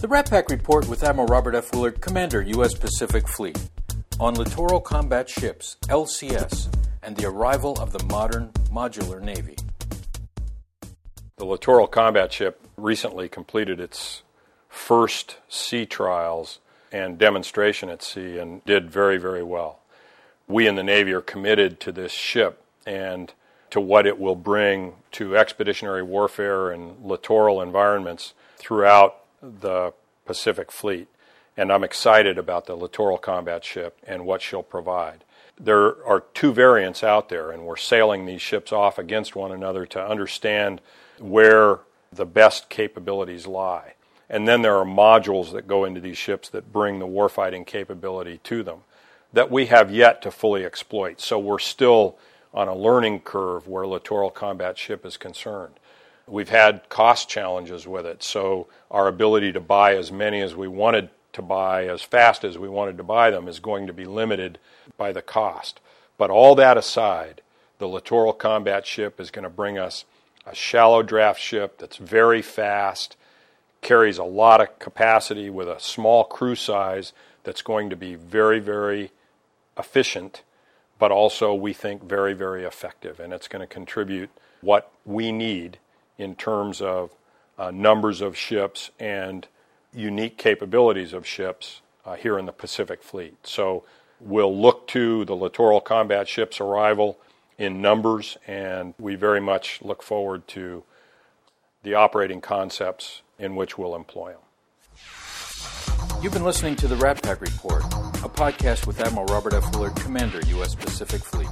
The Rat-Pac Report with Admiral Robert F. Willard, Commander, U.S. Pacific Fleet, on littoral combat ships, LCS, and the arrival of the modern modular Navy. The littoral combat ship recently completed its first sea trials and demonstration at sea and did very, very well. We in the Navy are committed to this ship and to what it will bring to expeditionary warfare and littoral environments throughout the Pacific Fleet. And I'm excited about the littoral combat ship and what she'll provide. There are two variants out there, and we're sailing these ships off against one another to understand where the best capabilities lie. And then there are modules that go into these ships that bring the warfighting capability to them that we have yet to fully exploit. So we're still on a learning curve where littoral combat ship is concerned. We've had cost challenges with it, so our ability to buy as many as we wanted to buy as fast as we wanted to buy them is going to be limited by the cost. But all that aside, the littoral combat ship is going to bring us a shallow draft ship that's very fast, carries a lot of capacity with a small crew size that's going to be very, very efficient, but also we think very, very effective. And it's going to contribute what we need in terms of uh, numbers of ships and unique capabilities of ships uh, here in the Pacific Fleet. So we'll look to the littoral combat ship's arrival in numbers, and we very much look forward to the operating concepts in which we'll employ them. You've been listening to the Rat-Pac Report, a podcast with Admiral Robert F. Willard, Commander, U.S. Pacific Fleet.